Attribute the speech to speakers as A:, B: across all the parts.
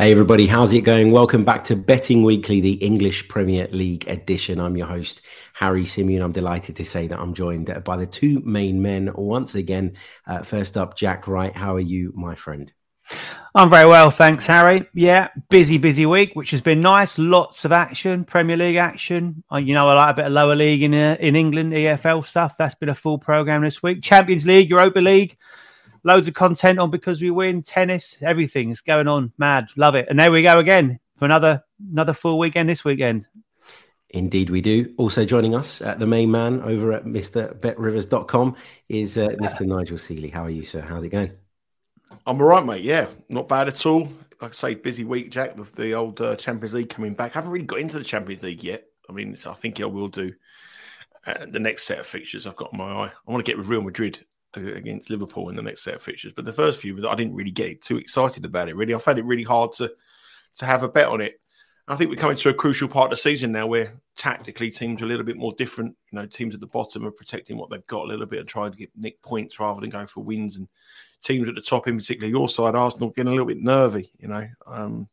A: Hey everybody, how's it going? Welcome back to Betting Weekly, the English Premier League edition. I'm your host, Harry Symeou. I'm delighted to say that I'm joined by the two main men once again. Uh, first up, Jack Wright. How are you, my friend?
B: I'm very well, thanks, Harry. Yeah, busy, busy week, which has been nice. Lots of action, Premier League action. You know, I like a bit of lower league in uh, in England, EFL stuff. That's been a full program this week. Champions League, Europa League loads of content on because we win tennis everything's going on mad love it and there we go again for another another full weekend this weekend
A: Indeed, we do. Also joining us, uh, the main man over at MrBetRivers.com is uh, Mr. Nigel Seeley. How are you, sir? How's it going?
C: I'm all right, mate. Yeah, not bad at all. Like I say, busy week, Jack, with the old uh, Champions League coming back. I haven't really got into the Champions League yet. I mean, I think I will do uh, the next set of fixtures I've got in my eye. I want to get with Real Madrid against Liverpool in the next set of fixtures. But the first few, I didn't really get too excited about it. Really, I found it really hard to to have a bet on it. I think we're coming to a crucial part of the season now, where tactically teams are a little bit more different. You know, teams at the bottom are protecting what they've got a little bit and trying to get nick points rather than going for wins. And teams at the top, in particular your side, Arsenal, getting a little bit nervy. You know, um,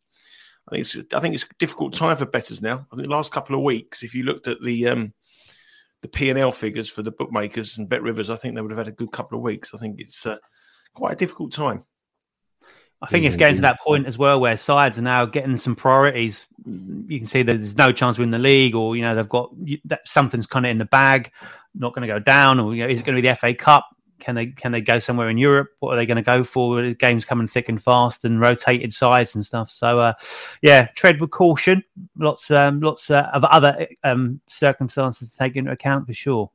C: I think it's I think it's a difficult time for betters now. I think the last couple of weeks, if you looked at the um, the P and L figures for the bookmakers and Bet Rivers, I think they would have had a good couple of weeks. I think it's uh, quite a difficult time.
B: I think it's getting to that point as well where sides are now getting some priorities. You can see that there's no chance win the league, or you know they've got that something's kind of in the bag, not going to go down, or you know is it going to be the FA Cup? Can they can they go somewhere in Europe? What are they going to go for? Games coming thick and fast, and rotated sides and stuff. So, uh, yeah, tread with caution. Lots um, lots uh, of other um, circumstances to take into account for sure.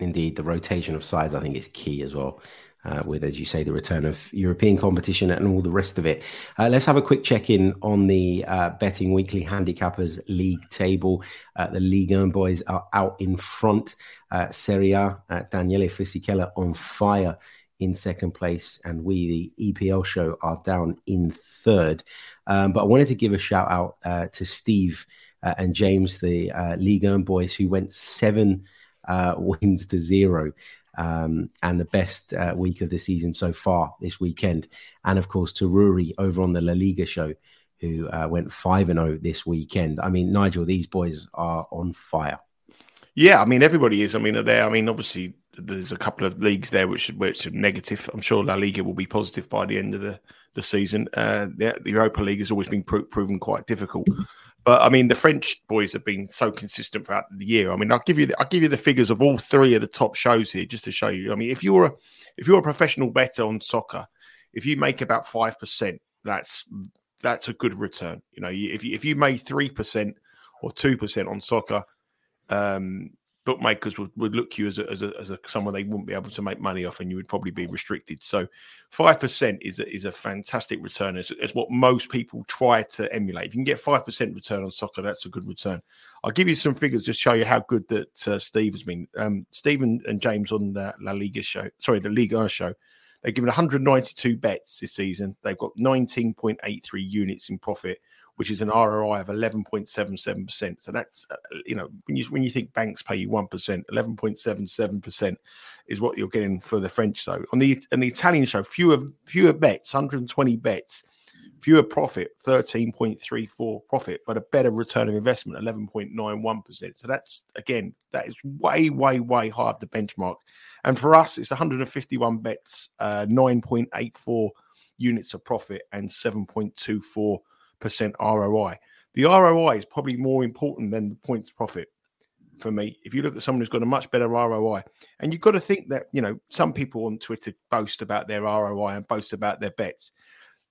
A: Indeed, the rotation of sides I think is key as well uh, with, as you say, the return of European competition and all the rest of it. Uh, let's have a quick check in on the uh, Betting Weekly Handicappers League table. Uh, the Ligue 1 boys are out in front. Uh, Serie A, uh, Daniele Fisichella on fire in second place, and we, the EPL show, are down in third. Um, but I wanted to give a shout out to Steve and James, the Ligue 1 boys, who went seven wins to zero um, and the best uh, week of the season so far this weekend. And of course, to Rory over on the La Liga show, who uh, went 5 and 0 this weekend. I mean, Nigel, these boys are on fire.
C: Yeah, I mean, everybody is. I mean, there. I mean, obviously, there's a couple of leagues there which, which are negative. I'm sure La Liga will be positive by the end of the, the season. Uh, the, the Europa League has always been pro- proven quite difficult. But I mean, the French boys have been so consistent throughout the year. I mean, I'll give you the, I'll give you the figures of all three of the top shows here just to show you. I mean, if you're a if you're a professional bettor on soccer, if you make about five percent, that's that's a good return. You know, if you if you made three percent or two percent on soccer, um, bookmakers would, would look you as a, as a, as a someone they wouldn't be able to make money off, and you would probably be restricted. So, five percent is a, is a fantastic return. It's, it's, what most people try to emulate. If you can get five percent return on soccer, that's a good return. I'll give you some figures just show you how good that uh, Steve has been. Um, Stephen and James on the La Liga show, sorry, the Liga show. They've given 192 bets this season. They've got 19.83 units in profit which is an ROI of 11.77%. So that's, uh, you know, when you when you think banks pay you 1%, 11.77% is what you're getting for the French though. On the on the Italian show, fewer fewer bets, 120 bets, fewer profit, 13.34 profit, but a better return of investment, 11.91%. So that's again, that is way, way, way high of the benchmark. And for us, it's 151 bets, uh, 9.84 units of profit, and 7.24 percent ROI. The ROI is probably more important than the points profit for me. If you look at someone who's got a much better ROI, and you've got to think that you know some people on Twitter boast about their ROI and boast about their bets.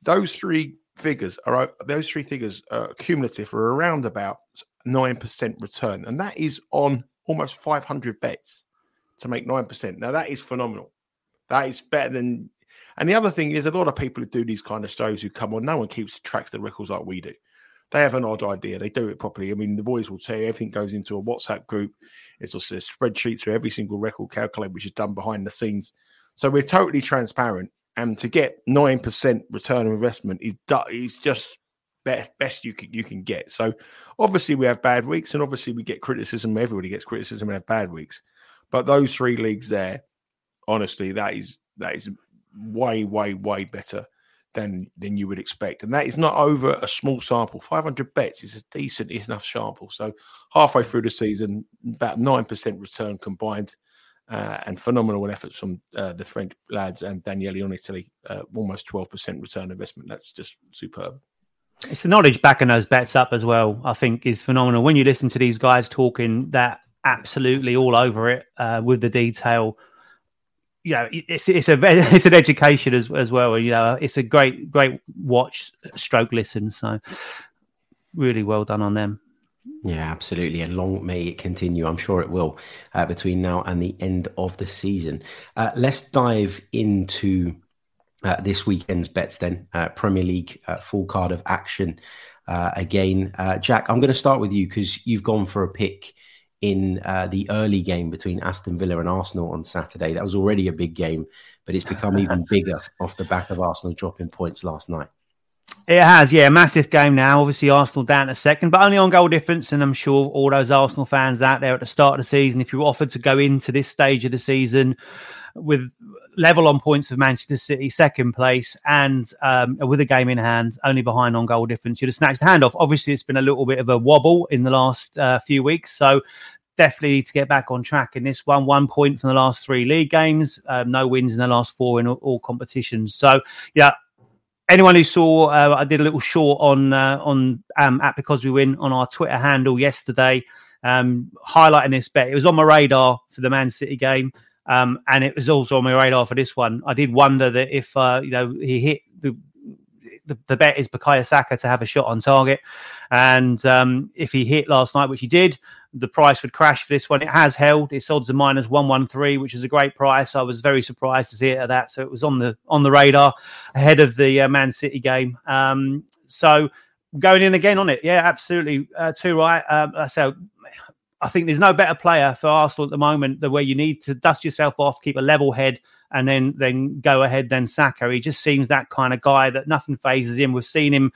C: those three figures are those three figures are cumulative are around about nine percent return, and that is on almost 500 bets to make nine percent. Now that is phenomenal. That is better than. And the other thing is, a lot of people who do these kind of shows who come on, no one keeps tracks the records like we do. They have an odd idea. They do it properly. I mean, the boys will tell you everything goes into a WhatsApp group. It's also a spreadsheet through every single record calculate, which is done behind the scenes. So we're totally transparent. And to get nine percent return on investment is is just best best you can you can get. So obviously we have bad weeks, and obviously we get criticism. Everybody gets criticism and have bad weeks. But those three leagues there, honestly, that is that is way way way better than than you would expect, and that is not over a small sample. Five hundred bets is a decent enough sample. So halfway through the season, about nine percent return combined. Uh, and phenomenal efforts from uh, the French lads and Daniele on Italy, uh, almost 12% return investment. That's just superb.
B: It's the knowledge backing those bets up as well. I think is phenomenal. When you listen to these guys talking that absolutely all over it uh, with the detail, you know, it's it's a it's an education as as well. You know, it's a great great watch, stroke listen. So really well done on them.
A: Yeah, absolutely. And long may it continue. I'm sure it will uh, between now and the end of the season. Uh, let's dive into uh, this weekend's bets then. Uh, Premier League uh, full card of action uh, again. Jack, I'm going to start with you because you've gone for a pick in uh, the early game between Aston Villa and Arsenal on Saturday. That was already a big game, but it's become even bigger off the back of Arsenal dropping points last night.
B: It has, yeah, massive game now. Obviously, Arsenal down a second, but only on goal difference. And I'm sure all those Arsenal fans out there at the start of the season, if you were offered to go into this stage of the season with level on points of Manchester City, second place, and um, with a game in hand, only behind on goal difference. You'd have snatched the handoff. Obviously, it's been a little bit of a wobble in the last uh, few weeks, so definitely need to get back on track in this one. One point from the last three league games, um, no wins in the last four in all, all competitions. So, yeah, anyone who saw, uh, I did a little short on uh, on um, at because we win on our Twitter handle yesterday, um, highlighting this bet. It was on my radar for the Man City game. Um, and it was also on my radar for this one. I did wonder that if uh, you know he hit the, the, the bet is Bukayo Saka to have a shot on target, and um, if he hit last night, which he did, the price would crash for this one. It has held. It's odds of minus one one three, which is a great price. I was very surprised to see it at that. So it was on the on the radar ahead of the uh, Man City game. Um, so going in again on it, yeah, absolutely, uh, too right. Um, so I think there's no better player for Arsenal at the moment the way you need to dust yourself off, keep a level head, and then then go ahead Then Saka. He just seems that kind of guy that nothing phases him. We've seen him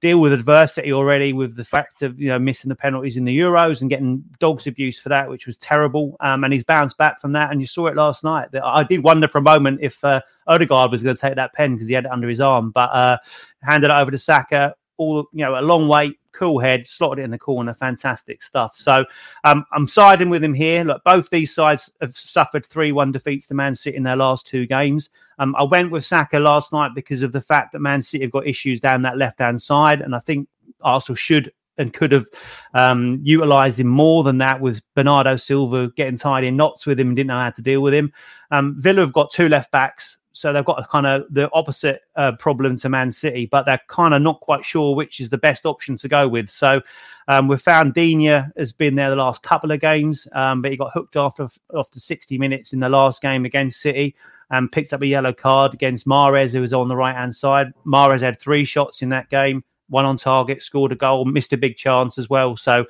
B: deal with adversity already with the fact of you know missing the penalties in the Euros and getting dogs abuse for that, which was terrible. Um, and he's bounced back from that. And you saw it last night. I did wonder for a moment if uh, Odegaard was going to take that pen because he had it under his arm, but uh, handed it over to Saka. All you know, a long wait, cool head, slotted it in the corner, fantastic stuff. So um, I'm siding with him here. Look, both these sides have suffered 3 1 defeats to Man City in their last two games. Um, I went with Saka last night because of the fact that Man City have got issues down that left hand side. And I think Arsenal should and could have um, utilised him more than that with Bernardo Silva getting tied in knots with him and didn't know how to deal with him. Um, Villa have got two left backs so they've got a kind of the opposite uh, problem to Man City, but they're kind of not quite sure which is the best option to go with. So um, we've found Digne has been there the last couple of games, um, but he got hooked after after 60 minutes in the last game against City and picked up a yellow card against Mahrez, who was on the right hand side. Mahrez had three shots in that game, one on target, scored a goal, missed a big chance as well. So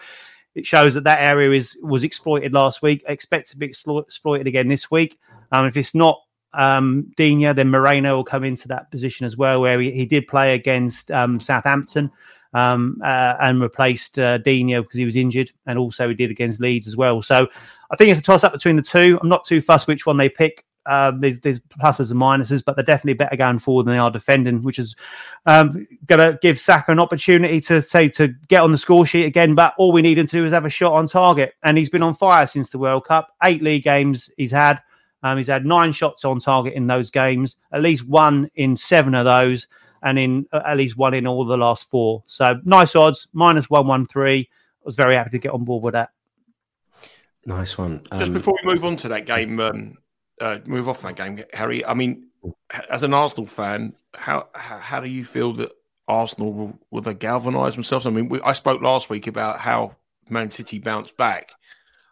B: it shows that that area is was exploited last week. Expect to be exploited again this week. Um, if it's not um, Digne, then Moreno will come into that position as well, where he, he did play against um, Southampton um, uh, and replaced uh, Digne because he was injured, and also he did against Leeds as well. So I think it's a toss up between the two. I'm not too fussed which one they pick. Uh, there's, there's pluses and minuses, but they're definitely better going forward than they are defending, which is um, going to give Saka an opportunity to say to get on the score sheet again. But all we need him to do is have a shot on target, and he's been on fire since the World Cup. Eight league games he's had. Um, he's had nine shots on target in those games, at least one in seven of those, and in uh, at least one in all the last four. So nice odds, minus one one three. I was very happy to get on board with that.
A: Nice one.
C: Um, Just before we move on to that game, um, uh, move off that game, Harry. I mean, as an Arsenal fan, how how do you feel that Arsenal will, will they galvanise themselves? I mean, we, I spoke last week about how Man City bounced back.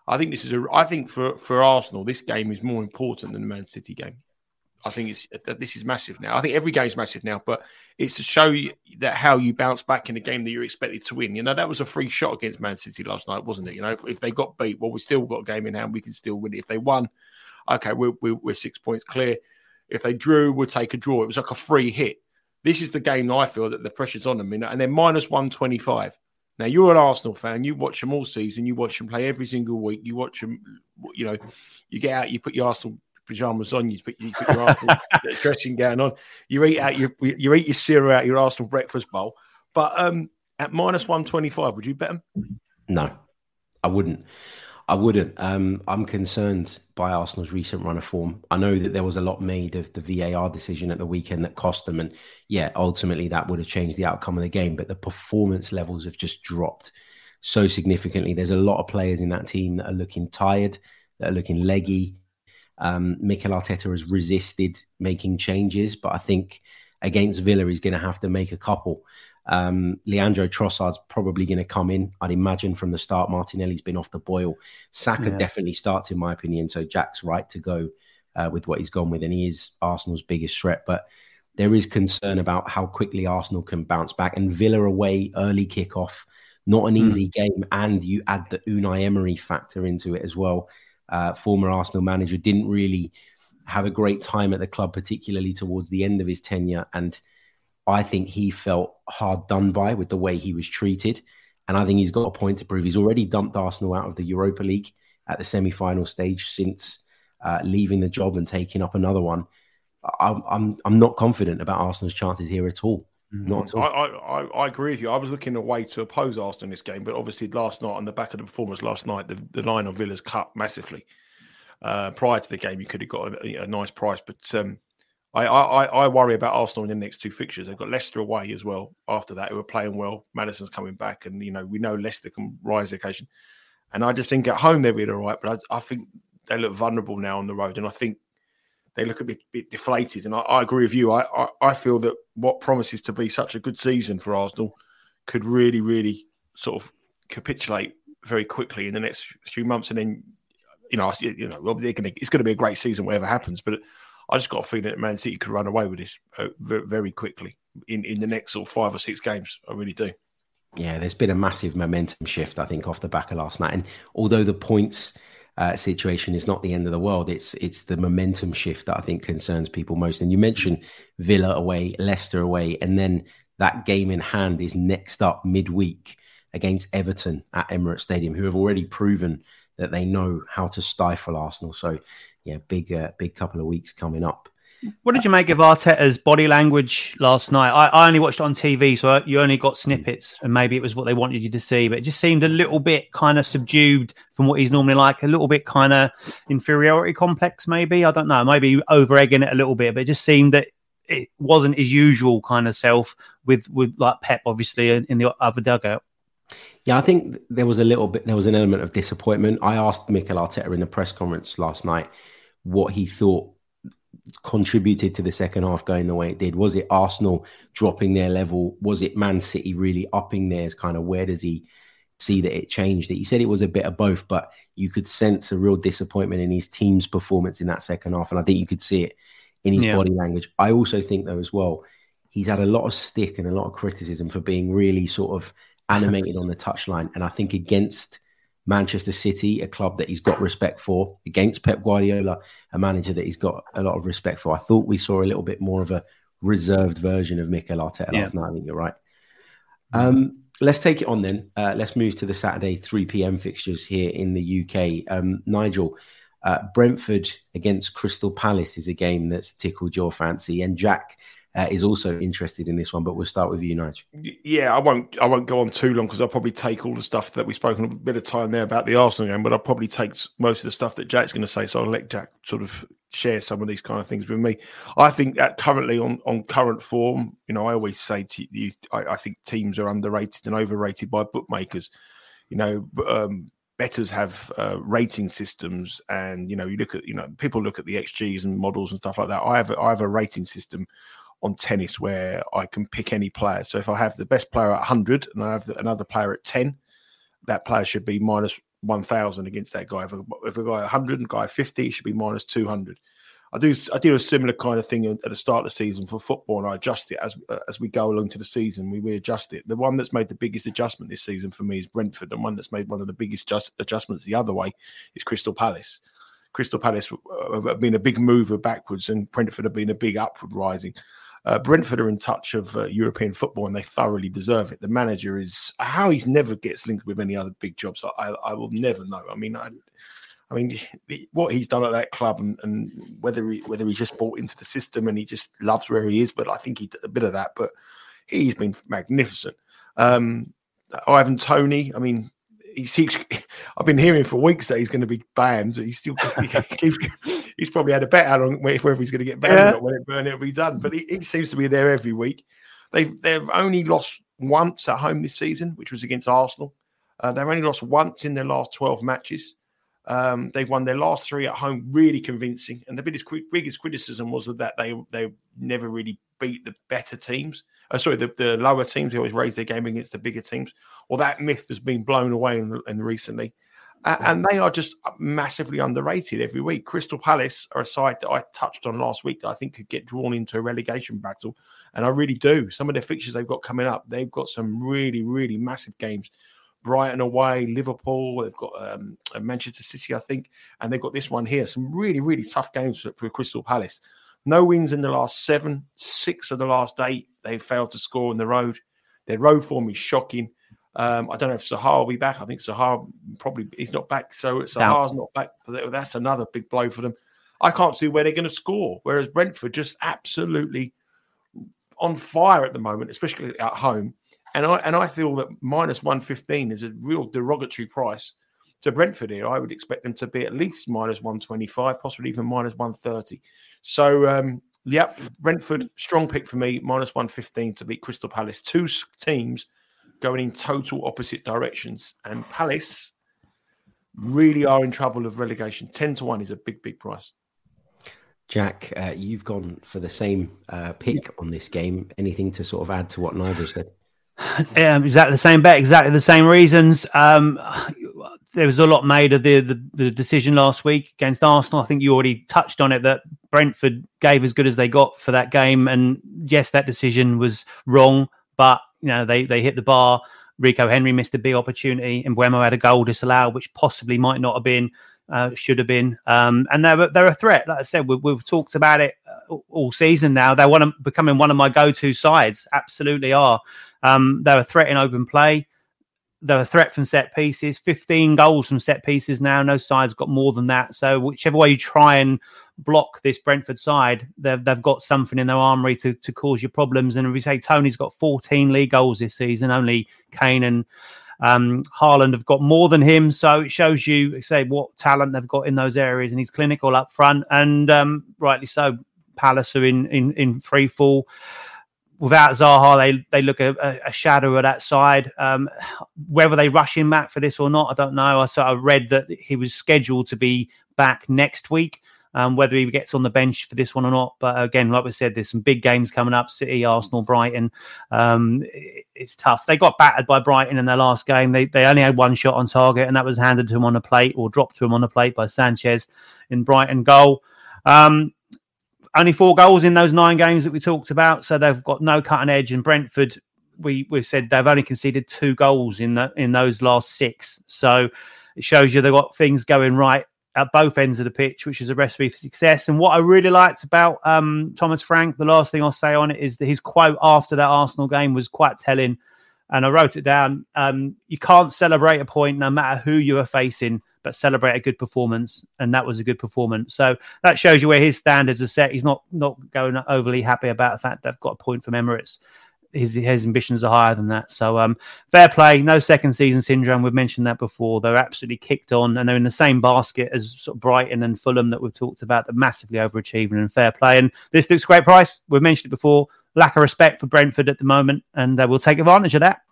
C: I think this is a. I think for for Arsenal, this game is more important than the Man City game. I think it's uh, this is massive now. I think every game is massive now, but it's to show you that how you bounce back in a game that you're expected to win. You know, that was a free shot against Man City last night, wasn't it? You know, if, if they got beat, well, we still got a game in hand. We can still win it. If they won, okay, we're, we're, we're six points clear. If they drew, we'll take a draw. It was like a free hit. This is the game that I feel that the pressure's on them, you know, and they're minus 125. Now you're an Arsenal fan. You watch them all season. You watch them play every single week. You watch them. You know, you get out. You put your Arsenal pajamas on. You put, you put your Arsenal dressing gown on. You eat out your you eat your cereal out your Arsenal breakfast bowl. But um, at minus one twenty five, would you bet them?
A: No, I wouldn't. I wouldn't. Um, I'm concerned by Arsenal's recent run of form. I know that there was a lot made of the VAR decision at the weekend that cost them, and yeah, ultimately that would have changed the outcome of the game. But the performance levels have just dropped so significantly. There's a lot of players in that team that are looking tired, that are looking leggy. Um, Mikel Arteta has resisted making changes, but I think against Villa, he's going to have to make a couple. Um, Leandro Trossard's probably going to come in. I'd imagine from the start. Martinelli's been off the boil. Saka yeah. definitely starts, in my opinion. So Jack's right to go uh, with what he's gone with, and he is Arsenal's biggest threat. But there is concern about how quickly Arsenal can bounce back. And Villa away, early kickoff, not an mm. easy game. And you add the Unai Emery factor into it as well. Uh, former Arsenal manager didn't really have a great time at the club, particularly towards the end of his tenure. And I think he felt hard done by with the way he was treated. And I think he's got a point to prove. He's already dumped Arsenal out of the Europa League at the semi final stage since uh, leaving the job and taking up another one. I'm, I'm, I'm not confident about Arsenal's chances here at all. Mm-hmm. Not at all.
C: I, I, I, agree with you. I was looking away to oppose Arsenal in this game, but obviously last night, on the back of the performance last night, the, the line on Villa's cut massively. Uh, prior to the game, you could have got a, a nice price, but um, I, I, I worry about Arsenal in the next two fixtures. They've got Leicester away as well. After that, who are playing well. Maddison's coming back, and you know we know Leicester can rise the occasion. And I just think at home they'll be all right, but I, I, think they look vulnerable now on the road, and I think they look a bit, bit deflated. And I, I agree with you. I, I, I feel that what promises to be such a good season for Arsenal could really, really sort of capitulate very quickly in the next few months, and then you know, you know, it's going to be a great season, whatever happens, but I just got a feeling that Man City could run away with this uh, very quickly in, in the next sort of five or six games. I really do.
A: Yeah, there's been a massive momentum shift, I think, off the back of last night. And although the points uh, situation is not the end of the world, it's it's the momentum shift that I think concerns people most. And you mentioned Villa away, Leicester away, and then that game in hand is next up midweek against Everton at Emirates Stadium, who have already proven that they know how to stifle Arsenal. So yeah, big uh, big couple of weeks coming up.
B: What did you make of Arteta's body language last night? I, I only watched it on TV, so you only got snippets, and maybe it was what they wanted you to see, but it just seemed a little bit kind of subdued from what he's normally like, a little bit kind of inferiority complex, maybe. I don't know, maybe over egging it a little bit, but it just seemed that it wasn't his usual kind of self with with like Pep, obviously, in, in the other dugout.
A: Yeah, I think there was a little bit, there was an element of disappointment. I asked Mikel Arteta in the press conference last night what he thought contributed to the second half going the way it did. Was it Arsenal dropping their level? Was it Man City really upping theirs? Kind of where does he see that it changed it? He said it was a bit of both, but you could sense a real disappointment in his team's performance in that second half. And I think you could see it in his yeah. body language. I also think, though, as well, he's had a lot of stick and a lot of criticism for being really sort of animated on the touchline. And I think against Manchester City, a club that he's got respect for, against Pep Guardiola, a manager that he's got a lot of respect for. I thought we saw a little bit more of a reserved version of Mikel Arteta yeah. last night. I think you're right. Um, let's take it on then. Uh, let's move to the Saturday 3 p.m. fixtures here in the UK. Um, Nigel, uh, Brentford against Crystal Palace is a game that's tickled your fancy, and Jack uh, is also interested in this one. But we'll start with you, Nigel.
C: Yeah, I won't. I won't go on too long because I'll probably take all the stuff that we've spoken a bit of time there about the Arsenal game, but I'll probably take most of the stuff that Jack's going to say. So I'll let Jack sort of share some of these kind of things with me. I think that currently on on current form, you know, I always say to you, I, I think teams are underrated and overrated by bookmakers. You know, um, betters have uh, rating systems and you know you look at you know people look at the xgs and models and stuff like that i have a, I have a rating system on tennis where I can pick any player. So if I have the best player at 100 and I have another player at 10, that player should be minus 1,000 against that guy. If a, if a guy 100 and guy 50, it should be minus 200. I do I do a similar kind of thing at the start of the season for football, and I adjust it as as we go along to the season. We readjust it. The one that's made the biggest adjustment this season for me is Brentford, and one that's made one of the biggest just, adjustments the other way is Crystal Palace. Crystal Palace uh, have been a big mover backwards, and Brentford have been a big upward rising. Uh, Brentford are in touch of uh, European football, and they thoroughly deserve it. The manager is how he's never gets linked with any other big jobs. I, I will never know. I mean, I, I mean, what he's done at that club, and, and, whether he, whether he's just bought into the system and he just loves where he is, but I think he did a bit of that. But he's been magnificent. Um, Ivan Toney, I mean, he's, he's, I've been hearing for weeks that he's going to be banned. He's still he he's probably had a bet out on whether he's going to get banned yeah. or not when, it, when it'll be done. But he, he, seems to be there every week. They've they've only lost once at home this season, which was against Arsenal. Uh, they've only lost once in their last twelve matches. Um, they've won their last three at home, really convincing. And the biggest biggest criticism was that they they never really beat the better teams. Uh, sorry, the, the lower teams. They always raise their game against the bigger teams. Well, that myth has been blown away in, in recently. Uh, and they are just massively underrated every week. Crystal Palace are a side that I touched on last week that I think could get drawn into a relegation battle. And I really do. Some of the fixtures they've got coming up, they've got some really, really massive games Brighton away, Liverpool. They've got um, Manchester City, I think, and they've got this one here. Some really, really tough games for, for, Crystal Palace. No wins in the last seven, six of the last eight. They failed to score on the road. Their road form is shocking. Um, I don't know if Zaha will be back. I think Zaha probably he's not back. So Zaha's no. not back. That's another big blow for them. I can't see where they're going to score. Whereas Brentford just absolutely on fire at the moment, especially at home. And I and I feel that minus one fifteen is a real derogatory price to Brentford here. I would expect them to be at least minus one twenty five, possibly even minus one thirty. So um, yep, Brentford strong pick for me, minus one fifteen to beat Crystal Palace. Two teams going in total opposite directions, and Palace really are in trouble of relegation. Ten to one is a big, big price.
A: Jack, uh, you've gone for the same uh, pick on this game. Anything to sort of add to what Nigel said?
B: Um, exactly the same bet, exactly the same reasons. Um, there was a lot made of the, the, the decision last week against Arsenal. I think you already touched on it that Brentford gave as good as they got for that game, and yes, that decision was wrong, but you know they they hit the bar. Rico Henry missed a big opportunity, and Mbeumo had a goal disallowed, which possibly might not have been, uh, should have been. Um, and they're they're a threat. Like I said, we, have talked about it uh, all season now. They're one of, becoming one of my go-to sides. Absolutely are. Um, they're a threat in open play. A threat from set pieces. 15 goals from set pieces now. No side's got more than that. So whichever way you try and block this Brentford side, they've, they've got something in their armory to, to cause you problems. And we say Toney's got 14 league goals this season. Only Kane and um, Haaland have got more than him, so it shows you, say, what talent they've got in those areas, and he's clinical up front, and um, rightly so. Palace are in in in free fall without Zaha, they they look a, a shadow of that side. Um, whether they rush him back for this or not, I don't know. I sort of read that he was scheduled to be back next week. Um, whether he gets on the bench for this one or not, but again, like we said, there's some big games coming up: City, Arsenal, Brighton. Um, it's tough. They got battered by Brighton in their last game. They they only had one shot on target, and that was handed to him on a plate or dropped to him on a plate by Sanchez in Brighton goal. Um, only four goals in those nine games that we talked about, so they've got no cutting edge. And Brentford, we we said they've only conceded two goals in the in those last six. So it shows you they've got things going right at both ends of the pitch, which is a recipe for success. And what I really liked about um, Thomas Frank, the last thing I'll say on it is that his quote after that Arsenal game was quite telling. And I wrote it down. Um, you can't celebrate a point no matter who you are facing but celebrate a good performance, and that was a good performance. So that shows you where his standards are set. He's not not going overly happy about the fact they've got a point from Emirates. His, his ambitions are higher than that. So um, fair play, no second season syndrome. We've mentioned that before. They're absolutely kicked on, and they're in the same basket as sort of Brighton and Fulham that we've talked about. They're massively overachieving and fair play. And this looks great price. We've mentioned it before. Lack of respect for Brentford at the moment, and uh, we'll take advantage of that.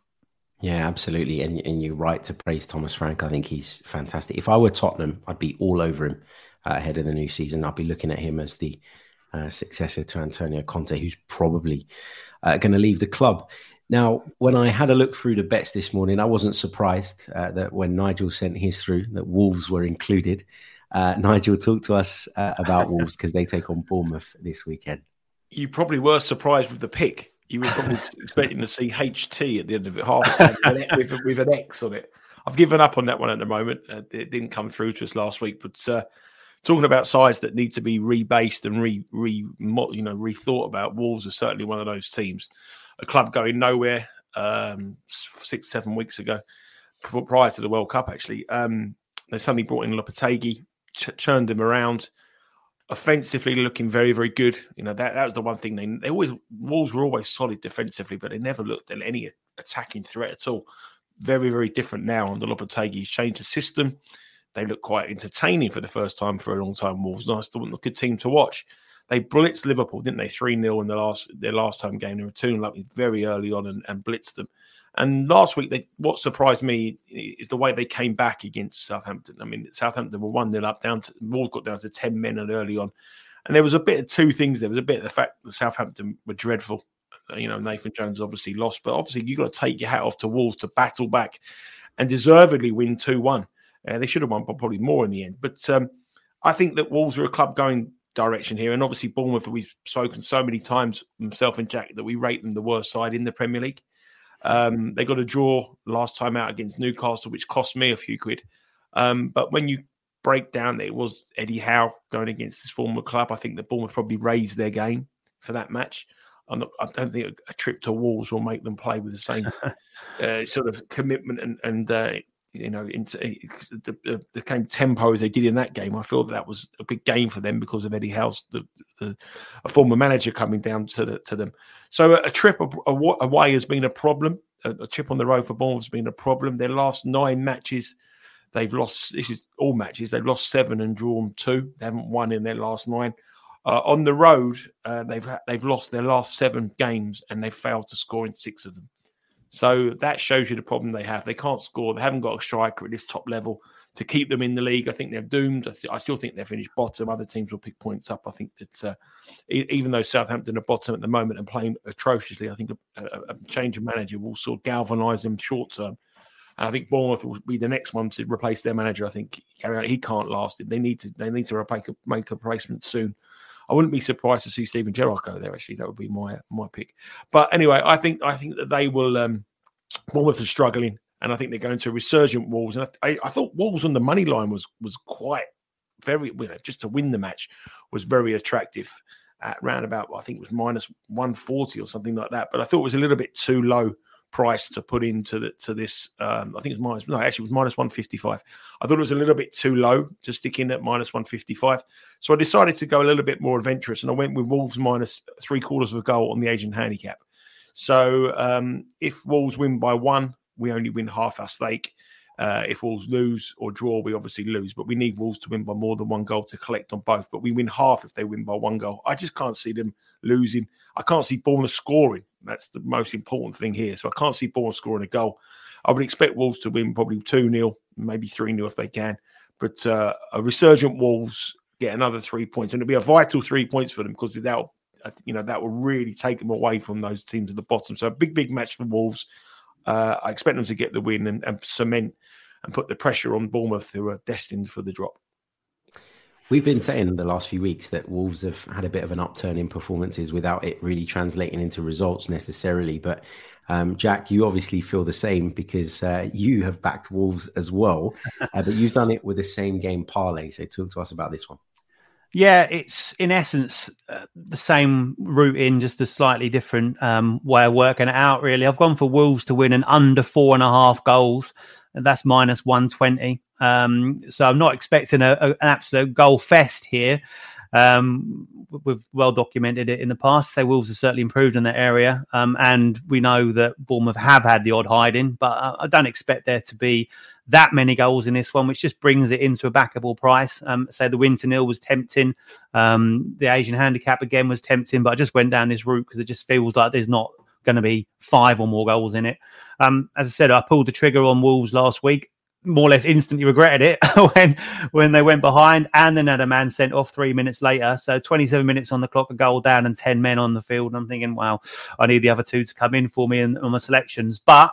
A: Yeah, absolutely. And, and you're right to praise Thomas Frank. I think he's fantastic. If I were Tottenham, I'd be all over him uh, ahead of the new season. I'd be looking at him as the uh, successor to Antonio Conte, who's probably uh, going to leave the club. Now, when I had a look through the bets this morning, I wasn't surprised uh, that when Nigel sent his through, that Wolves were included. Uh, Nigel, talk to us uh, about Wolves because they take on Bournemouth this weekend.
C: You probably were surprised with the pick. You were probably expecting to see HT at the end of it, half time with, with, an X on it. I've given up on that one at the moment. Uh, it didn't come through to us last week, but uh, talking about sides that need to be rebased and re, re you know rethought about, Wolves are certainly one of those teams. A club going nowhere um, six seven weeks ago, prior to the World Cup. Actually, um, they suddenly brought in Lopetegui, ch- churned him around. Offensively, looking very, very good. You know that that was the one thing they they always Wolves were always solid defensively, but they never looked at any attacking threat at all. Very, very different now under Lopetegui. He's changed the system. They look quite entertaining for the first time for a long time. Wolves, nice, a good team to watch. They blitzed Liverpool, didn't they? Three 0 in the last their last home game. They were two up very early on and, and blitzed them. And last week, they, what surprised me is the way they came back against Southampton. I mean, Southampton were one 0 up, down to Wolves got down to ten men and early on, and there was a bit of two things. There was a bit of the fact that Southampton were dreadful. You know, Nathan Jones obviously lost, but obviously you've got to take your hat off to Wolves to battle back and deservedly win two one. Uh, they should have won probably more in the end. But um, I think that Wolves are a club going direction here. And obviously, Bournemouth, we've spoken so many times, myself and Jack, that we rate them the worst side in the Premier League. Um, they got a draw last time out against Newcastle, which cost me a few quid. Um, but when you break down it was Eddie Howe going against his former club, I think the Bournemouth probably raised their game for that match. Not, i don't think a, a, trip to Wolves will make them play with the same uh, sort of commitment and, and uh, you know, into the, the, the kind of tempo as they did in that game. I feel that, that was a big game for them because of Eddie Howe's, the, the a former manager coming down to the, to them. So a, a trip away has been a problem. A, a trip on the road for Bournemouth has been a problem. Their last nine matches, they've lost. This is all matches. They've lost seven and drawn two. They haven't won in their last nine. Uh, on the road, uh, they've they've lost their last seven games and they've failed to score in six of them. So that shows you the problem they have. They can't score. They haven't got a striker at this top level to keep them in the league. I think they're doomed. I, still think they'll finished bottom. Other teams will pick points up. I think that uh, even though Southampton are bottom at the moment and playing atrociously, I think a, a, change of manager will sort of galvanise them short term. And I think Bournemouth will be the next one to replace their manager. I think he can't last it. They need to. They need to make a replacement soon. I wouldn't be surprised to see Steven Gerrard go there. Actually, that would be my my pick. But anyway, I think I think that they will. Um, Bournemouth are struggling, and I think they're going to resurgent Wolves. And I, I thought Wolves on the money line was was quite very you know, just to win the match was very attractive at round about I think it was minus one forty or something like that. But I thought it was a little bit too low price to put into the to this. Um, I think it was minus no, actually it was minus one fifty five. I thought it was a little bit too low to stick in at minus one fifty five. So I decided to go a little bit more adventurous, and I went with Wolves minus three quarters of a goal on the Asian handicap. So um, if Wolves win by one, we only win half our stake. Uh, if Wolves lose or draw, we obviously lose, but we need Wolves to win by more than one goal to collect on both. But we win half if they win by one goal. I just can't see them losing. I can't see Bournemouth scoring. That's the most important thing here. So I can't see Bournemouth scoring a goal. I would expect Wolves to win probably 2 0, maybe 3 0 if they can. But uh, a resurgent Wolves get another three points. And it'll be a vital three points for them because that'll you know that will really take them away from those teams at the bottom. So a big, big match for Wolves. Uh, I expect them to get the win and, and cement and put the pressure on Bournemouth, who are destined for the drop.
A: We've been saying in the last few weeks that Wolves have had a bit of an upturn in performances without it really translating into results necessarily. But um, Jack, you obviously feel the same because uh, you have backed Wolves as well, uh, but you've done it with the same game parlay. So talk to us about this one.
B: Yeah, it's in essence uh, the same route in, just a slightly different um, way of working it out. Really, I've gone for Wolves to win an under four and a half goals, and that's minus one twenty. Um, so I'm not expecting a, a, an absolute goal fest here. Um, we've well documented it in the past. So Wolves have certainly improved in that area, um, and we know that Bournemouth have had the odd hiding, but I don't expect there to be that many goals in this one, which just brings it into a backable price. Um, so the win to nil was tempting. Um, the Asian handicap again was tempting, but I just went down this route because it just feels like there's not going to be five or more goals in it. Um, as I said, I pulled the trigger on Wolves last week. more or less instantly regretted it when when they went behind and then had a man sent off three minutes later. So 27 minutes on the clock, a goal down, and 10 men on the field. And I'm thinking, wow, I need the other two to come in for me on my selections. But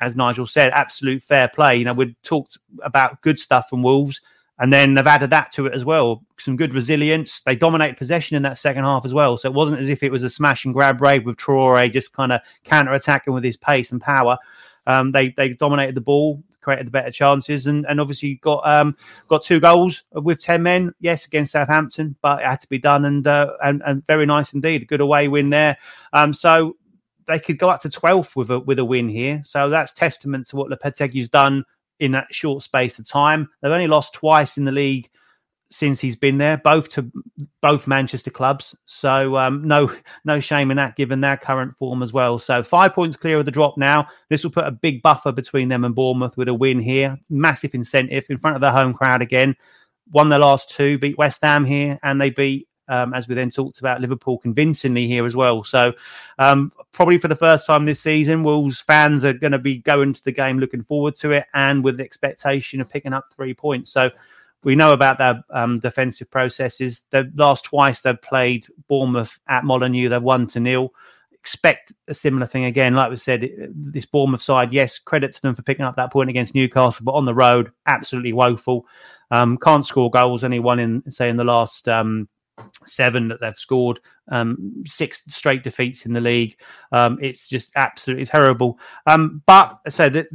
B: as Nigel said, absolute fair play. You know, we talked about good stuff from Wolves. And then they've added that to it as well. Some good resilience. They dominate possession in that second half as well. So it wasn't as if it was a smash and grab raid with Traore just kind of counter attacking with his pace and power. Um, they they dominated the ball, created the better chances, and, and obviously got um, got two goals with ten men. Yes, against Southampton, but it had to be done, and uh, and, and very nice indeed. A good away win there. Um, so they could go up to 12th with a with a win here. So that's testament to what Lopetegui's done in that short space of time. They've only lost twice in the league since he's been there, both to both Manchester clubs. So um, no no shame in that, given their current form as well. So five points clear of the drop now. This will put a big buffer between them and Bournemouth with a win here. Massive incentive in front of the home crowd again. Won the last two, beat West Ham here, and they beat. Um, as we then talked about Liverpool convincingly here as well. So, um, probably for the first time this season, Wolves fans are going to be going to the game looking forward to it and with the expectation of picking up three points. So, we know about their um, defensive processes. The last twice they've played Bournemouth at Molineux, they've won to nil. Expect a similar thing again. Like we said, this Bournemouth side, yes, credit to them for picking up that point against Newcastle, but on the road, absolutely woeful. Um, can't score goals. Only one in, say, in the last um, seven that they've scored. Um, six straight defeats in the league. Um, it's just absolutely terrible. Um, but so that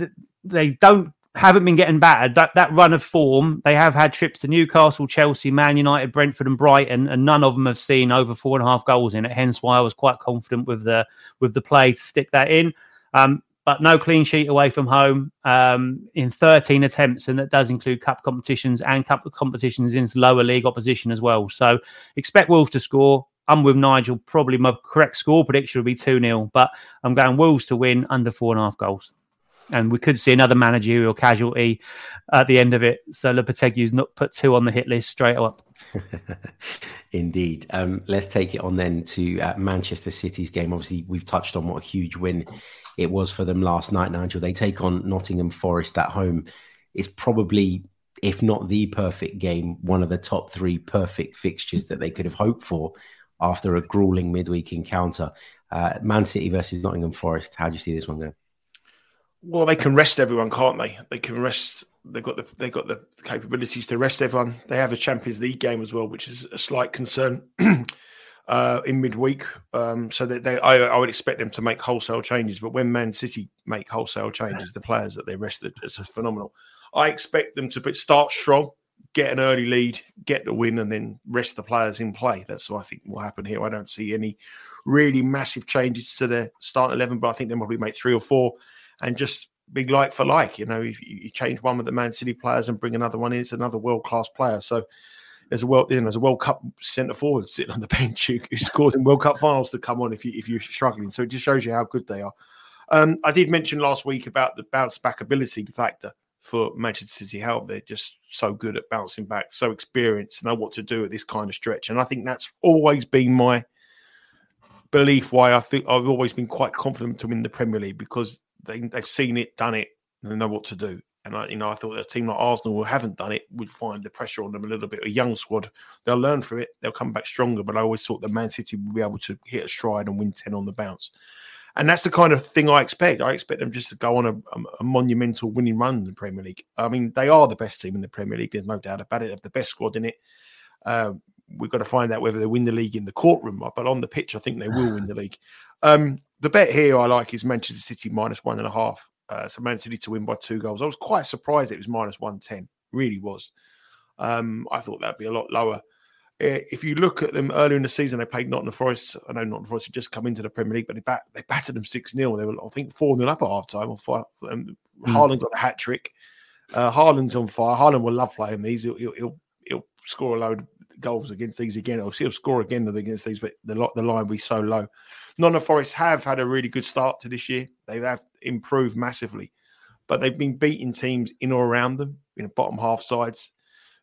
B: they don't haven't been getting battered. That that run of form, they have had trips to Newcastle, Chelsea, Man United, Brentford, and Brighton, and none of them have seen over four and a half goals in it. Hence why I was quite confident with the with the play to stick that in. Um, but no clean sheet away from home um, in 13 attempts, and that does include cup competitions and cup competitions in lower league opposition as well. So expect Wolves to score. I'm with Nigel. Probably my correct score prediction would be 2 0, but I'm going Wolves to win under four and a half goals and we could see another managerial casualty at the end of it. So Lopetegui's not put two on the hit list straight up.
A: Indeed. Um, let's take it on then to uh, Manchester City's game. Obviously, we've touched on what a huge win it was for them last night, Nigel. They take on Nottingham Forest at home. It's probably, if not the perfect game, one of the top three perfect fixtures that they could have hoped for after a grueling midweek encounter. Uh, Man City versus Nottingham Forest. How do you see this one going?
C: Well, they can rest everyone, can't they? They can rest. They've got the they've got the capabilities to rest everyone. They have a Champions League game as well, which is a slight concern uh, in midweek. Um, so that they, I, I, would expect them to make wholesale changes. But when Man City make wholesale changes, the players that they rested, it's phenomenal. I expect them to start strong, get an early lead, get the win, and then rest the players in play. That's what I think will happen here. I don't see any really massive changes to the start eleven, but I think they'll probably make three or four and just be like for like. You know, if you change one with the Man City players and bring another one in, it's another world class player. So there's a world, you know, there's a World Cup centre forward sitting on the bench who, who in World Cup finals to come on if you if you're struggling. So it just shows you how good they are. Um, I did mention last week about the bounce back ability factor for Manchester City. How they're just so good at bouncing back, so experienced, know what to do at this kind of stretch, and I think that's always been my belief. Why I think I've always been quite confident to win the Premier League because they, they've seen it, done it, and they know what to do. And I, you know, I thought a team like Arsenal who haven't done it would find the pressure on them a little bit. A young squad, they'll learn from it, they'll come back stronger. But I always thought that Man City would be able to hit a stride and win ten on the bounce. And that's the kind of thing I expect. I expect them just to go on a, a, monumental winning run in the Premier League. I mean, they are the best team in the Premier League. There's no doubt about it. They have the best squad in it. Uh, we've got to find out whether they win the league in the courtroom, but on the pitch, I think they will win the league. Um, the bet here I like is Manchester City minus one and a half. Uh, so Man City to win by two goals. I was quite surprised it was minus 110. Really was. Um, I thought that'd be a lot lower. If you look at them earlier in the season, they played Nottingham Forest. I know Nottingham Forest had just come into the Premier League, but they, bat, they battered them 6 0. They were, I think, 4 0 up at half time. Um, mm. Haaland got a hat trick. Uh, Haaland's on fire. Haaland will love playing these. He'll, he'll, he'll, he'll score a load goals against these again. He'll, he'll score again against these, but the, the line will be so low. Nottingham Forest have had a really good start to this year. They have improved massively, but they've been beating teams in or around them, in the bottom half sides.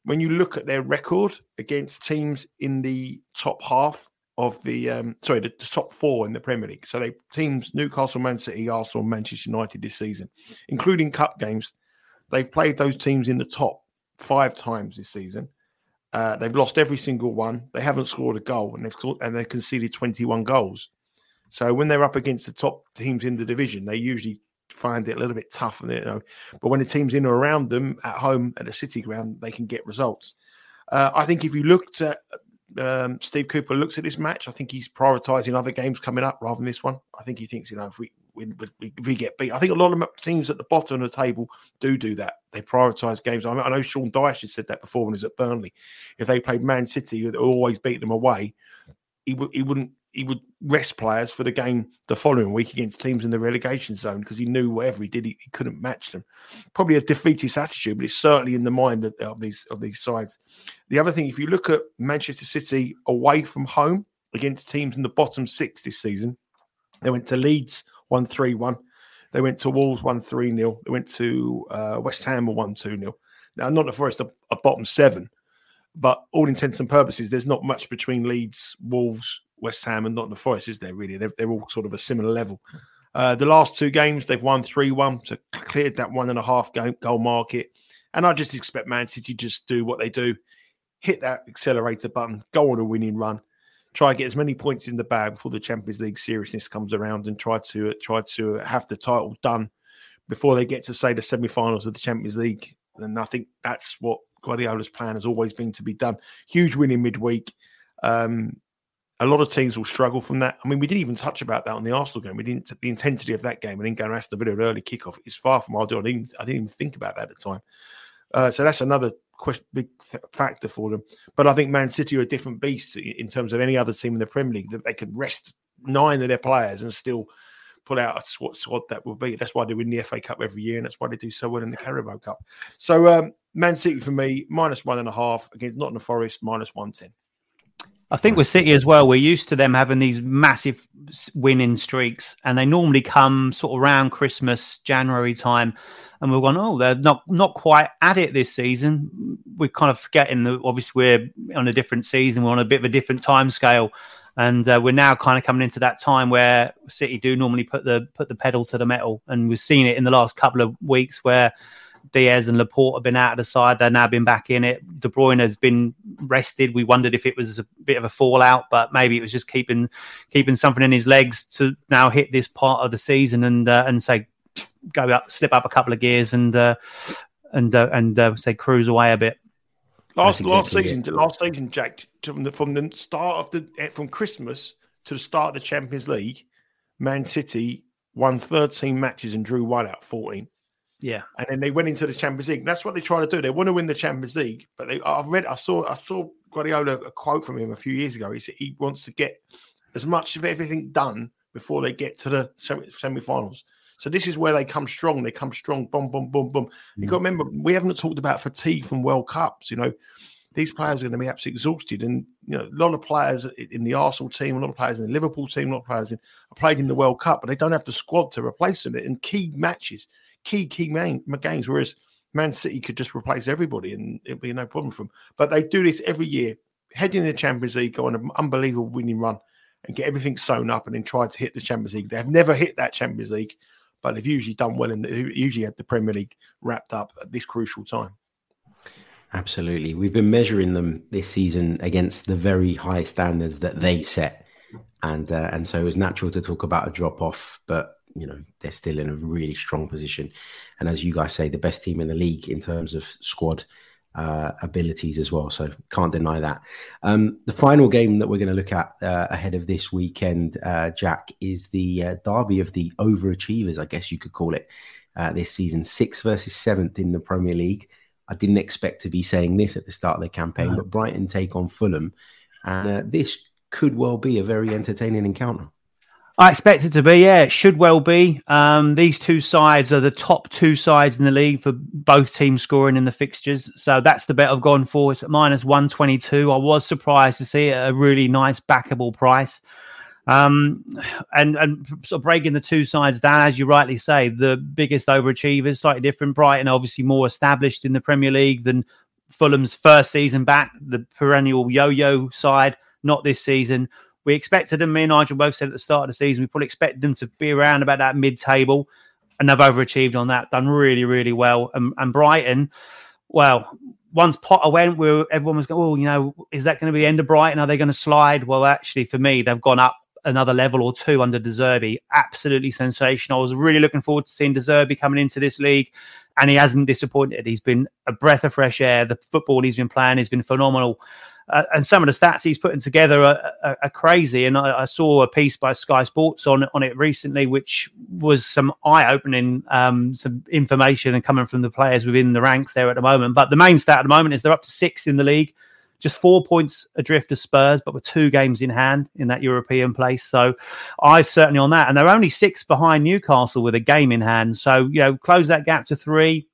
C: When you look at their record against teams in the top half of the um, sorry, the, the, top four in the Premier League, so they teams Newcastle, Man City, Arsenal, Manchester United this season, including cup games, they've played those teams in the top five times this season. Uh, they've lost every single one. They haven't scored a goal, and they've and they've conceded 21 goals. So when they're up against the top teams in the division, they usually find it a little bit tough. And you know, but when the teams in or around them at home at the City Ground, they can get results. Uh, I think if you looked at um, Steve Cooper looks at this match, I think he's prioritising other games coming up rather than this one. I think he thinks, you know, if we, we, if we get beat, I think a lot of teams at the bottom of the table do do that. They prioritise games. I, mean, I know Sean Dyche has said that before when he was at Burnley. If they played Man City, who always beat them away, he, w- he wouldn't he would rest players for the game the following week against teams in the relegation zone because he knew whatever he did, he, he, couldn't match them. Probably a defeatist attitude, but it's certainly in the mind of, of, these of these sides. The other thing, if you look at Manchester City away from home against teams in the bottom six this season, they went to Leeds one three one, they went to Wolves one three 0 they went to uh, West Ham one two 0 Now, not the Forest a, bottom seven, but all intents and purposes, there's not much between Leeds, Wolves, West Ham and Nottingham Forest, is there really? They're, they're all sort of a similar level. Uh, the last two games, they've won 3 1, so cleared that one and a half goal market. And I just expect Man City just do what they do hit that accelerator button, go on a winning run, try to get as many points in the bag before the Champions League seriousness comes around, and try to try to have the title done before they get to say the semi-finals of the Champions League. And I think that's what Guardiola's plan has always been to be done. Huge win in midweek. Um, a lot of teams will struggle from that. I mean, we didn't even touch about that on the Arsenal game. We didn't the intensity of that game. I didn't go and Aston Villa an early kickoff. It's far from ideal. I didn't, I didn't even think about that at the time. Uh, so that's another question, big factor for them. But I think Man City are a different beast in terms of any other team in the Premier League that they could rest nine of their players and still pull out a squad, squad that will be. That's why they win the FA Cup every year, and that's why they do so well in the Carabao Cup. So um, Man City for me minus one and a half against Nottingham Forest minus one ten.
B: I think with City as well, we're used to them having these massive winning streaks, and they normally come sort of around Christmas, January time, and we're going, oh, they're not not quite at it this season. We're kind of forgetting that obviously we're on a different season, we're on a bit of a different time scale, and uh, we're now kind of coming into that time where City do normally put the put the pedal to the metal, and we've seen it in the last couple of weeks where Dias and Laporte have been out of the side. They've now been back in it. De Bruyne has been rested. We wondered if it was a bit of a fallout, but maybe it was just keeping keeping something in his legs to now hit this part of the season and uh, and say go up, slip up a couple of gears and uh, and uh, and uh, say cruise away a bit.
C: Last exactly last season, it. last season, Jack, from the from the start of the eh, from Christmas to the start of the Champions League, Man City won 13 matches and drew one out 14.
B: Yeah,
C: and then they went into the Champions League. That's what they try to do. They want to win the Champions League, but they. I've read. I saw. I saw Guardiola a quote from him a few years ago. He said he wants to get as much of everything done before they get to the semi-finals. So this is where they come strong. They come strong. Boom, boom, boom, boom. You mm. got to remember, we haven't talked about fatigue from World Cups. You know, these players are going to be absolutely exhausted. And you know, a lot of players in the Arsenal team, a lot of players in the Liverpool team, a lot of players in, are played in the World Cup, but they don't have the squad to replace them in key matches key key main, games. Whereas Man City could just replace everybody and it'd be no problem for them. But they do this every year, heading the Champions League, go on an unbelievable winning run, and get everything sewn up, and then try to hit the Champions League. They have never hit that Champions League, but they've usually done well, and they usually had the Premier League wrapped up at this crucial time.
A: Absolutely, we've been measuring them this season against the very high standards that they set, and uh, and so it was natural to talk about a drop off, but you know they're still in a really strong position, and as you guys say, the best team in the league in terms of squad uh, abilities as well. So can't deny that. Um, the final game that we're going to look at uh, ahead of this weekend, uh, Jack, is the uh, derby of the overachievers, I guess you could call it, uh, this season. Sixth versus seventh in the Premier League. I didn't expect to be saying this at the start of the campaign, no. but Brighton take on Fulham, and uh, this could well be a very entertaining encounter.
B: I expect it to be, yeah, it should well be. Um, these two sides are the top two sides in the league for both teams scoring in the fixtures. So that's the bet I've gone for. It's at minus 122. I was surprised to see a really nice backable price. Um, and and sort of breaking the two sides down, as you rightly say, the biggest overachievers, slightly different. Brighton, obviously more established in the Premier League than Fulham's first season back, the perennial yo yo side, not this season. We expected them, me and Nigel both said at the start of the season, we probably expected them to be around about that mid table. and they've overachieved on that, done really, really well. And, and Brighton, well, once Potter went, where everyone was going, oh, you know, is that going to be the end of Brighton? Are they going to slide? Well, actually, for me, they've gone up another level or two under De Zerbi. Absolutely sensational. I was really looking forward to seeing De Zerbi coming into this league, and he hasn't disappointed. He's been a breath of fresh air. The football he's been playing has been phenomenal. Uh, and some of the stats he's putting together are, are, are crazy. And I, I, saw a piece by Sky Sports on on it recently, which was some eye opening, um, some information and coming from the players within the ranks there at the moment. But the main stat at the moment is they're up to six in the league just four points adrift of Spurs, but with two games in hand in that European place. So I certainly on that. And they're only six behind Newcastle with a game in hand. So, you know, close that gap to three.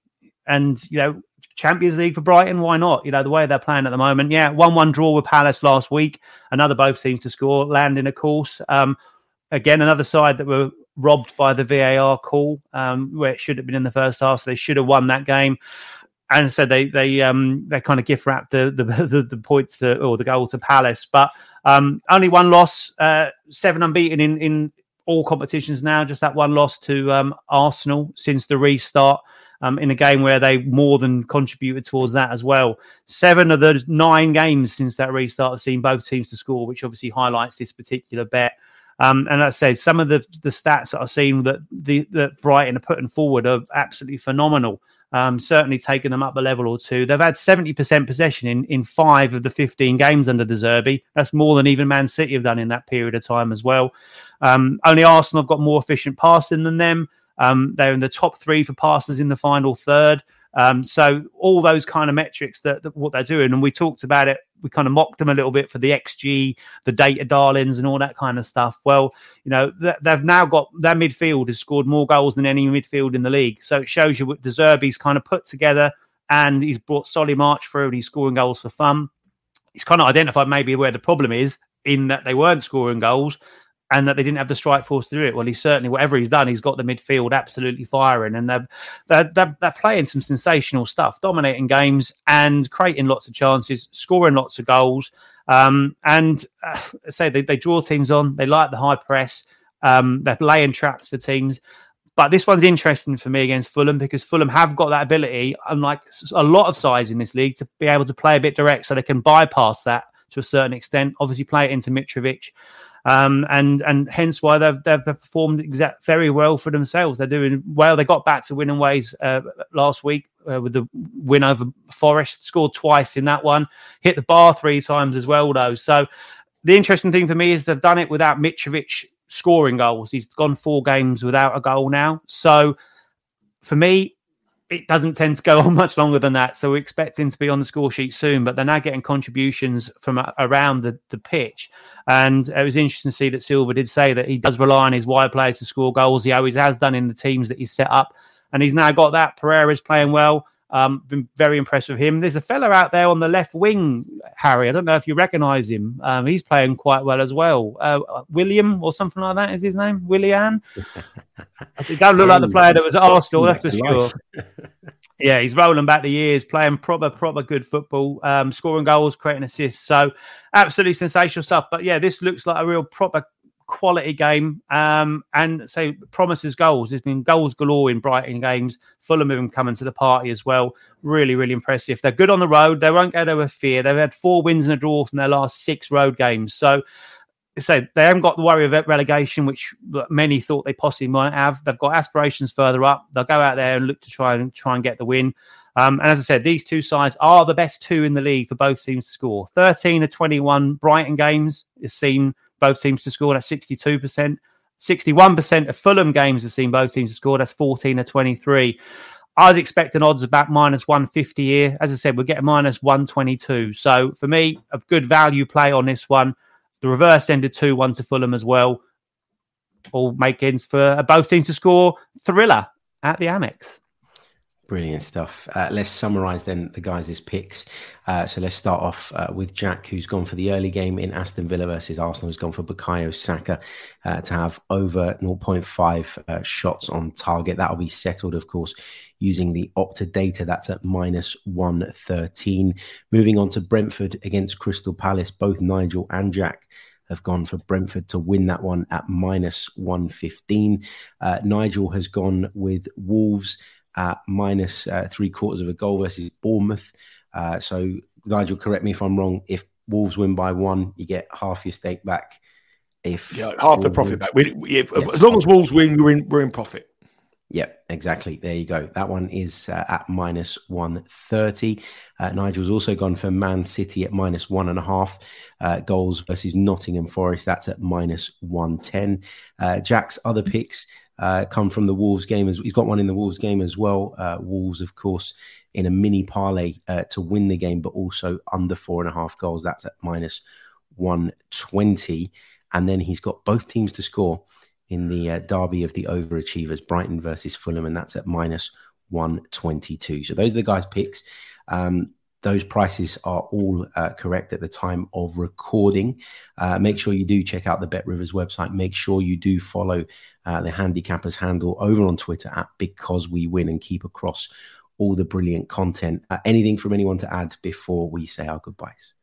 B: And, you know, Champions League for Brighton, why not? You know, the way they're playing at the moment. Yeah, 1 1 draw with Palace last week. Another both teams to score, landing, of course. Um, again, another side that were robbed by the VAR call, um, where it should have been in the first half. So they should have won that game and so they they um they kind of gift wrap the the, the, the points to, or the goal to Palace, but um only one loss, uh, seven unbeaten in in all competitions now. Just that one loss to um, Arsenal since the restart. Um, in a game where they more than contributed towards that as well. Seven of the nine games since that restart have seen both teams to score, which obviously highlights this particular bet. Um, and I said, some of the, the stats that I've seen that the that Brighton are putting forward are absolutely phenomenal um, certainly taken them up a level or two. They've had 70% possession in, in five of the 15 games under De Zerbi. That's more than even Man City have done in that period of time as well. Um, only Arsenal have got more efficient passing than them. Um, they're in the top three for passes in the final third. Um, so all those kind of metrics that, that, what they're doing, and we talked about it. We kind of mocked them a little bit for the XG, the data darlings, and all that kind of stuff. Well, you know th- they've now got their midfield has scored more goals than any midfield in the league. So it shows you what De Zerbi's kind of put together, and he's brought Solly March through, and he's scoring goals for fun. He's kind of identified maybe where the problem is in that they weren't scoring goals and that they didn't have the strike force to do it. Well, he's certainly whatever he's done, he's got the midfield absolutely firing, and they're they're, they're, they're playing some sensational stuff, dominating games and creating lots of chances, scoring lots of goals. Um, and uh, say they, they draw teams on, they like the high press, um, they're laying traps for teams. But this one's interesting for me against Fulham because Fulham have got that ability, unlike a lot of sides in this league, to be able to play a bit direct so they can bypass that to a certain extent. Obviously, play it into Mitrovic um, and and hence why they've they've performed exact very well for themselves. They're doing well. They got back to winning ways uh, last week uh, with the win over Forest. Scored twice in that one. Hit the bar three times as well, though. So the interesting thing for me is they've done it without Mitrovic scoring goals. He's gone four games without a goal now. So for me, it doesn't tend to go on much longer than that. So we expect him to be on the score sheet soon, but they're now getting contributions from around the, the pitch. And it was interesting to see that Silva did say that he does rely on his wide players to score goals. He always has done in the teams that he's set up. And he's now got that. Pereira's playing well. Um, been very impressed with him. There's a fella out there on the left wing, Harry. I don't know if you recognise him. Um, he's playing quite well as well. Uh, William or something like that is his name. Willian. he don't look like the player that was at Arsenal. That's for sure. yeah, he's rolling back the years, playing proper, proper good football, um, scoring goals, creating assists. So absolutely sensational stuff. But yeah, this looks like a real proper quality game um, and so promises goals. There's been goals galore in Brighton games. Fulham have coming to the party as well. Really, really impressive. They're good on the road. They won't go there with fear. They've had four wins and a draw from their last six road games. So, so they haven't got the worry of relegation, which many thought they possibly might have. They've got aspirations further up. They'll go out there and look to try and try and get the win. Um, and as I said, these two sides are the best two in the league for both teams to score. 13 of 21 Brighton games is seen both teams to score. That's 62%. 61% of Fulham games have seen both teams to score. That's 14 to 23. I was expecting odds about minus 150 here. As I said, we're getting minus 122. So for me, a good value play on this one. The reverse ended 2 1 to Fulham as well. All makings for uh, both teams to score. Thriller at the Amex.
A: Brilliant stuff. Uh, let's summarize then the guys' picks. Uh, so let's start off uh, with Jack, who's gone for the early game in Aston Villa versus Arsenal, who's gone for Bukayo Saka uh, to have over 0.5 uh, shots on target. That'll be settled, of course, using the Opta data. That's at minus 113. Moving on to Brentford against Crystal Palace, both Nigel and Jack have gone for Brentford to win that one at minus 115. Uh, Nigel has gone with Wolves at minus, uh, three quarters of a goal versus Bournemouth. Uh, so, Nigel, correct me if I'm wrong. If Wolves win by one, you get half your stake back. If
C: yeah, half Wolves the profit win, back. We, if, yeah. As long as Wolves win, we're in, we're in profit.
A: Yep, exactly. There you go. That one is uh, at minus 130. Uh, Nigel's also gone for Man City at minus one and a half uh, goals versus Nottingham Forest. That's at minus 110. Uh, Jack's other picks uh, come from the Wolves game. As, he's got one in the Wolves game as well. Uh, Wolves, of course, in a mini parlay to win the game, but also under four and a half goals. That's at minus 120. And then he's got both teams to score in the uh, derby of the overachievers, Brighton versus Fulham, and that's at minus 122. So those are the guys' picks. Um, those prices are all uh, correct at the time of recording. Uh, make sure you do check out the BetRivers website. Make sure you do follow uh, the handicappers handle over on Twitter at Because We Win and keep across all the brilliant content. Uh, anything from anyone to add before we say our goodbyes?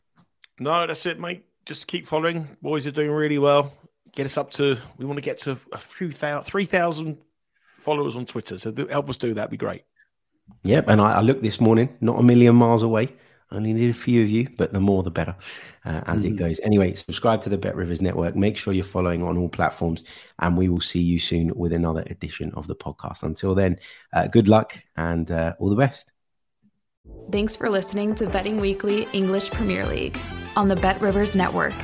C: No, that's it, mate. Just keep following. Boys are doing really well get us up to. We want to get to a few thousand, three thousand followers on Twitter. So help us do that. Be great.
A: Yep, and I, I looked this morning, not a million miles away. Only need a few of you, but the more the better uh, as mm-hmm. it goes. Anyway, subscribe to the BetRivers Network. Make sure you're following on all platforms, and we will see you soon with another edition of the podcast. Until then, uh, good luck and uh, all the best.
D: Thanks for listening to Betting Weekly English Premier League on the BetRivers Network.